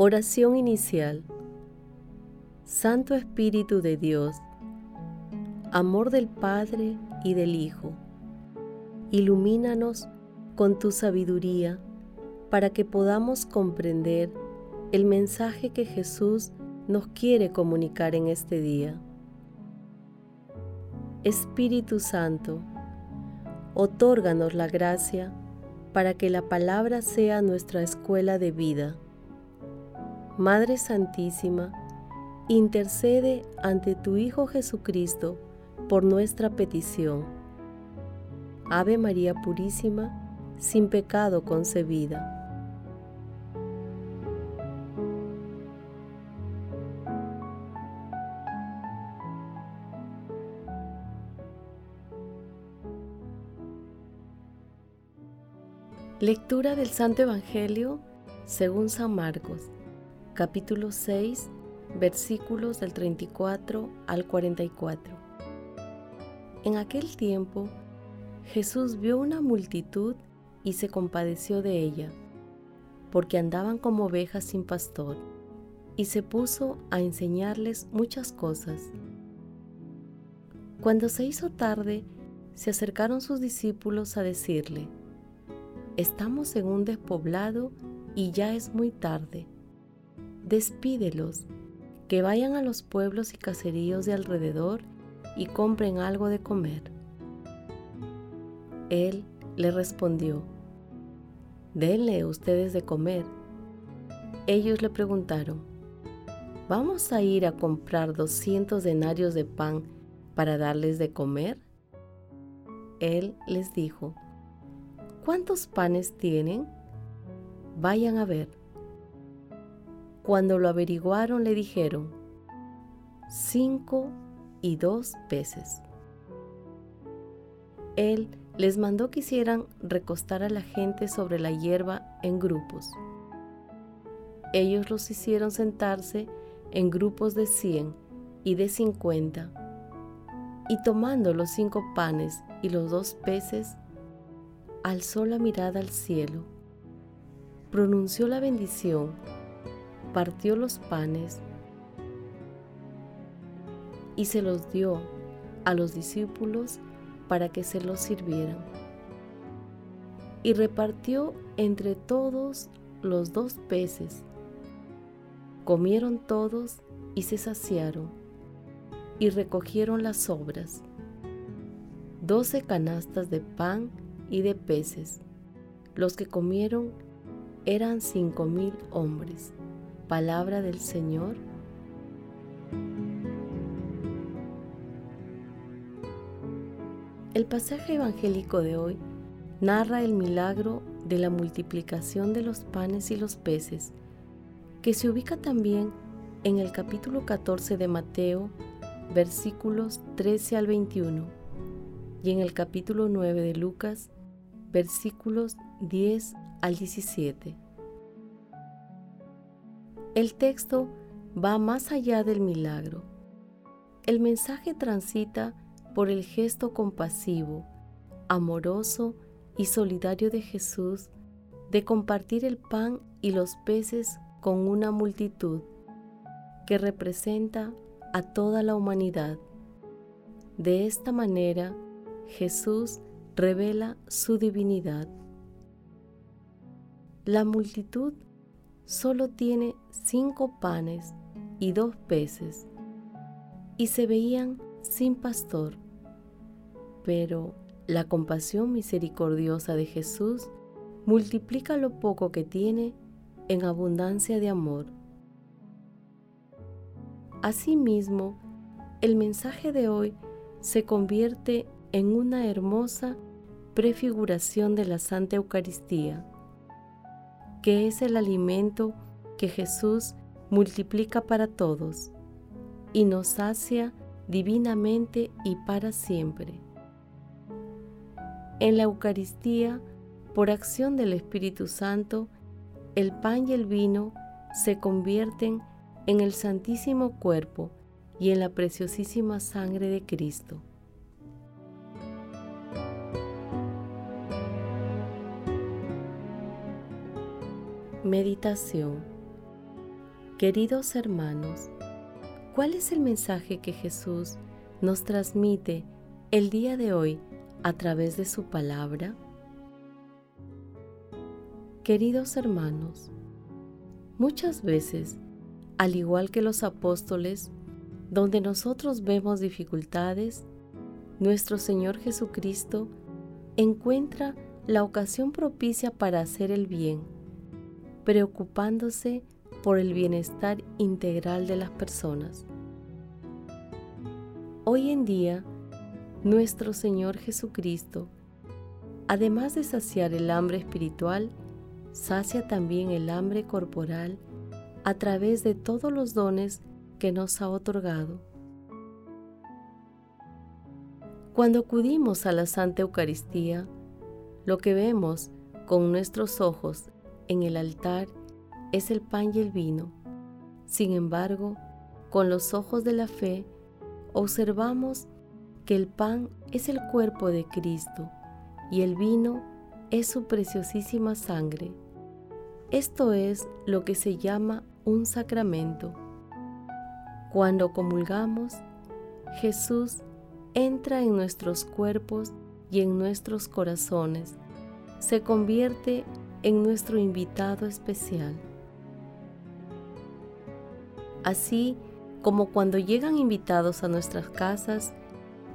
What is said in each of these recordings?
Oración inicial. Santo Espíritu de Dios, amor del Padre y del Hijo, ilumínanos con tu sabiduría para que podamos comprender el mensaje que Jesús nos quiere comunicar en este día. Espíritu Santo, otórganos la gracia para que la palabra sea nuestra escuela de vida. Madre Santísima, intercede ante tu Hijo Jesucristo por nuestra petición. Ave María Purísima, sin pecado concebida. Lectura del Santo Evangelio según San Marcos, capítulo 6, versículos del 34 al 44. En aquel tiempo, Jesús vio una multitud y se compadeció de ella, porque andaban como ovejas sin pastor, y se puso a enseñarles muchas cosas. Cuando se hizo tarde, se acercaron sus discípulos a decirle, Estamos en un despoblado y ya es muy tarde. Despídelos, que vayan a los pueblos y caseríos de alrededor y compren algo de comer. Él le respondió, Denle ustedes de comer. Ellos le preguntaron, ¿vamos a ir a comprar 200 denarios de pan para darles de comer? Él les dijo, ¿cuántos panes tienen? Vayan a ver. Cuando lo averiguaron le dijeron, cinco y dos peces. Él les mandó que hicieran recostar a la gente sobre la hierba en grupos. Ellos los hicieron sentarse en grupos de cien y de cincuenta, y tomando los cinco panes y los dos peces, alzó la mirada al cielo, pronunció la bendición, partió los panes y se los dio a los discípulos para que se los sirvieran. Y repartió entre todos los dos peces. Comieron todos y se saciaron, y recogieron las sobras, doce canastas de pan y de peces. Los que comieron eran cinco mil hombres. Palabra del Señor. El pasaje evangélico de hoy narra el milagro de la multiplicación de los panes y los peces, que se ubica también en el capítulo 14 de Mateo, versículos 13 al 21, y en el capítulo 9 de Lucas, versículos 10 al 17. El texto va más allá del milagro. El mensaje transita por el gesto compasivo, amoroso y solidario de Jesús de compartir el pan y los peces con una multitud que representa a toda la humanidad. De esta manera, Jesús revela su divinidad. La multitud solo tiene cinco panes y dos peces, y se veían sin pastor. Pero la compasión misericordiosa de Jesús multiplica lo poco que tiene en abundancia de amor. Asimismo, el mensaje de hoy se convierte en una hermosa prefiguración de la Santa Eucaristía, que es el alimento que Jesús multiplica para todos y nos sacia divinamente y para siempre. En la Eucaristía, por acción del Espíritu Santo, el pan y el vino se convierten en el santísimo cuerpo y en la preciosísima sangre de Cristo. Meditación Queridos hermanos, ¿cuál es el mensaje que Jesús nos transmite el día de hoy a través de su palabra? Queridos hermanos, muchas veces, al igual que los apóstoles, donde nosotros vemos dificultades, nuestro Señor Jesucristo encuentra la ocasión propicia para hacer el bien, preocupándose por el bienestar integral de las personas. Hoy en día, nuestro Señor Jesucristo, además de saciar el hambre espiritual, sacia también el hambre corporal a través de todos los dones que nos ha otorgado. Cuando acudimos a la Santa Eucaristía, lo que vemos con nuestros ojos en el altar es el pan y el vino. Sin embargo, con los ojos de la fe, observamos que el pan es el cuerpo de Cristo y el vino es su preciosísima sangre. Esto es lo que se llama un sacramento. Cuando comulgamos, Jesús entra en nuestros cuerpos y en nuestros corazones, se convierte en nuestro invitado especial. Así como cuando llegan invitados a nuestras casas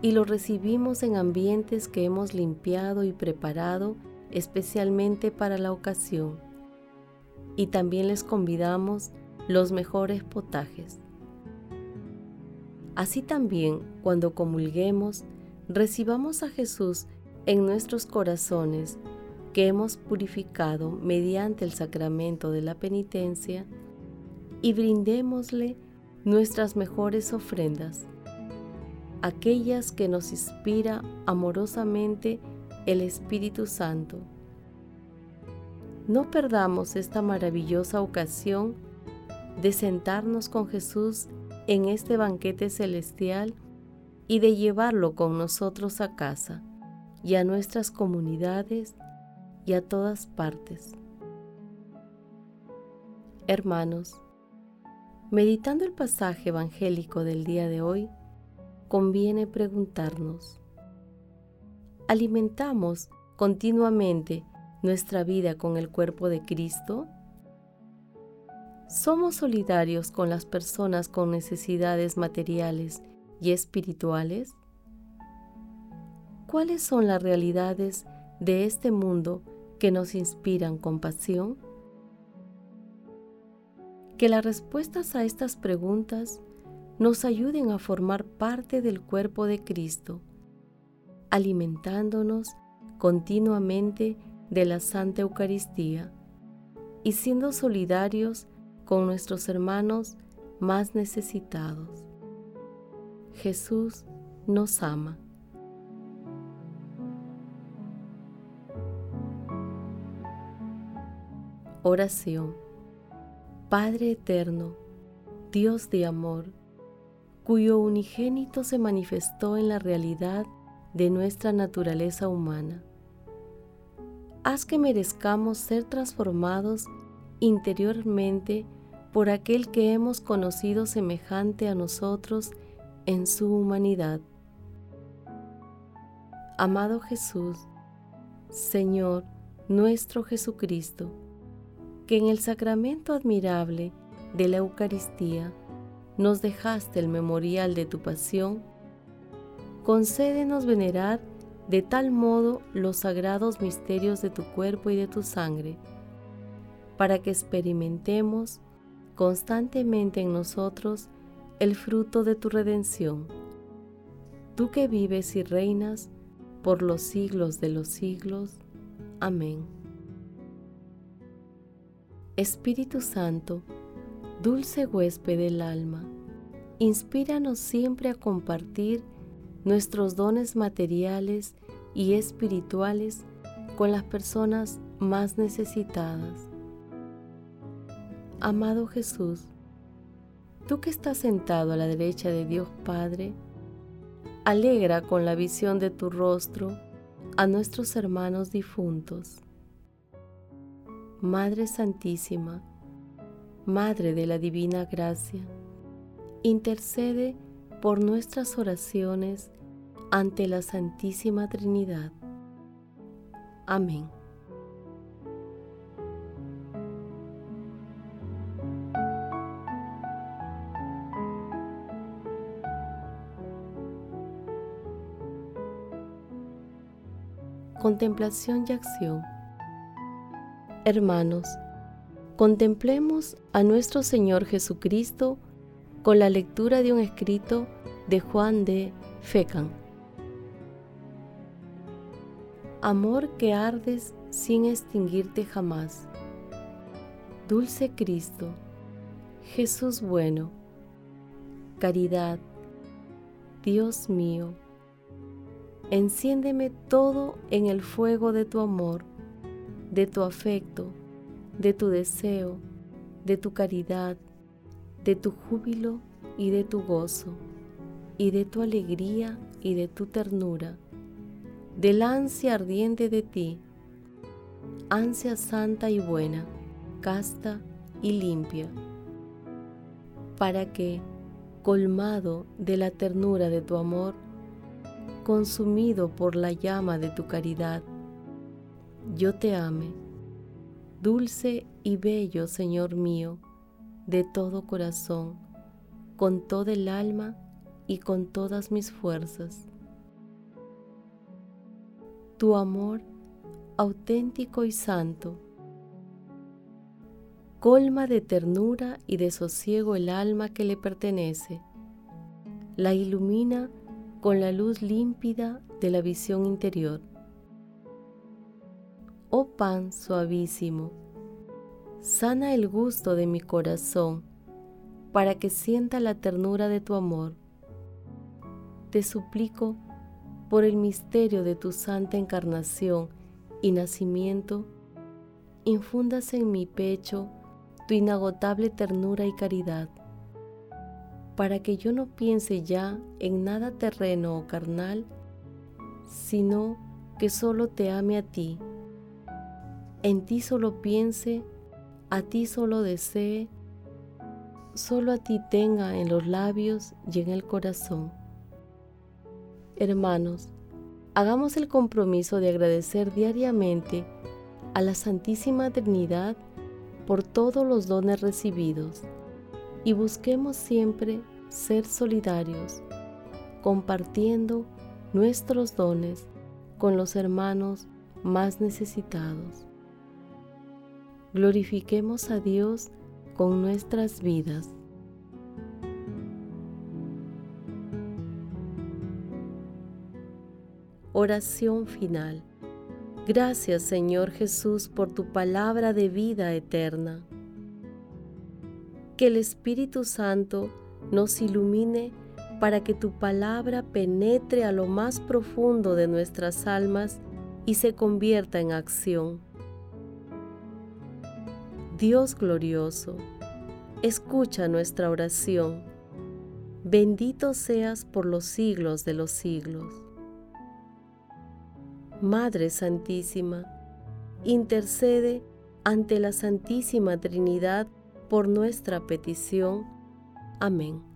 y los recibimos en ambientes que hemos limpiado y preparado especialmente para la ocasión. Y también les convidamos los mejores potajes. Así también, cuando comulguemos, recibamos a Jesús en nuestros corazones que hemos purificado mediante el sacramento de la penitencia y brindémosle nuestras mejores ofrendas, aquellas que nos inspira amorosamente el Espíritu Santo. No perdamos esta maravillosa ocasión de sentarnos con Jesús en este banquete celestial y de llevarlo con nosotros a casa y a nuestras comunidades y a todas partes. Hermanos, meditando el pasaje evangélico del día de hoy, conviene preguntarnos, ¿alimentamos continuamente nuestra vida con el cuerpo de Cristo? ¿Somos solidarios con las personas con necesidades materiales y espirituales? ¿Cuáles son las realidades de este mundo que nos inspiran compasión? Que las respuestas a estas preguntas nos ayuden a formar parte del cuerpo de Cristo, alimentándonos continuamente de la Santa Eucaristía y siendo solidarios con nuestros hermanos más necesitados. Jesús nos ama. Oración. Padre eterno, Dios de amor, cuyo unigénito se manifestó en la realidad de nuestra naturaleza humana. Haz que merezcamos ser transformados interiormente por aquel que hemos conocido semejante a nosotros en su humanidad. Amado Jesús, Señor nuestro Jesucristo, que en el sacramento admirable de la Eucaristía nos dejaste el memorial de tu pasión, concédenos venerar de tal modo los sagrados misterios de tu cuerpo y de tu sangre, para que experimentemos constantemente en nosotros el fruto de tu redención. Tú que vives y reinas por los siglos de los siglos. Amén. Espíritu Santo, dulce huésped del alma, inspíranos siempre a compartir nuestros dones materiales y espirituales con las personas más necesitadas Amado Jesús, tú que estás sentado a la derecha de Dios Padre, alegra con la visión de tu rostro a nuestros hermanos difuntos. Madre Santísima, Madre de la Divina Gracia, intercede por nuestras oraciones ante la Santísima Trinidad. Amén. Contemplación y acción. Hermanos, contemplemos a nuestro Señor Jesucristo con la lectura de un escrito de Juan de Fecan. Amor que ardes sin extinguirte jamás. Dulce Cristo, Jesús bueno, caridad, Dios mío, enciéndeme todo en el fuego de tu amor, de tu afecto, de tu deseo, de tu caridad, de tu júbilo y de tu gozo, y de tu alegría y de tu ternura, del ansia ardiente de ti, ansia santa y buena, casta y limpia, para que, colmado de la ternura de tu amor, consumido por la llama de tu caridad, yo te ame, dulce y bello Señor mío, de todo corazón, con toda el alma y con todas mis fuerzas. Tu amor, auténtico y santo, colma de ternura y de sosiego el alma que le pertenece, la ilumina con la luz límpida de la visión interior. Pan suavísimo, sana el gusto de mi corazón para que sienta la ternura de tu amor. Te suplico por el misterio de tu santa encarnación y nacimiento, infundas en mi pecho tu inagotable ternura y caridad para que yo no piense ya en nada terreno o carnal, sino que solo te ame a ti. En ti solo piense, a ti solo desee, solo a ti tenga en los labios y en el corazón. Hermanos, hagamos el compromiso de agradecer diariamente a la Santísima Trinidad por todos los dones recibidos y busquemos siempre ser solidarios, compartiendo nuestros dones con los hermanos más necesitados. Glorifiquemos a Dios con nuestras vidas. Oración final. Gracias Señor Jesús por tu palabra de vida eterna que el Espíritu Santo nos ilumine para que tu palabra penetre a lo más profundo de nuestras almas y se convierta en acción. Dios glorioso, escucha nuestra oración. Bendito seas por los siglos de los siglos. Madre Santísima, intercede ante la Santísima Trinidad por nuestra petición. Amén.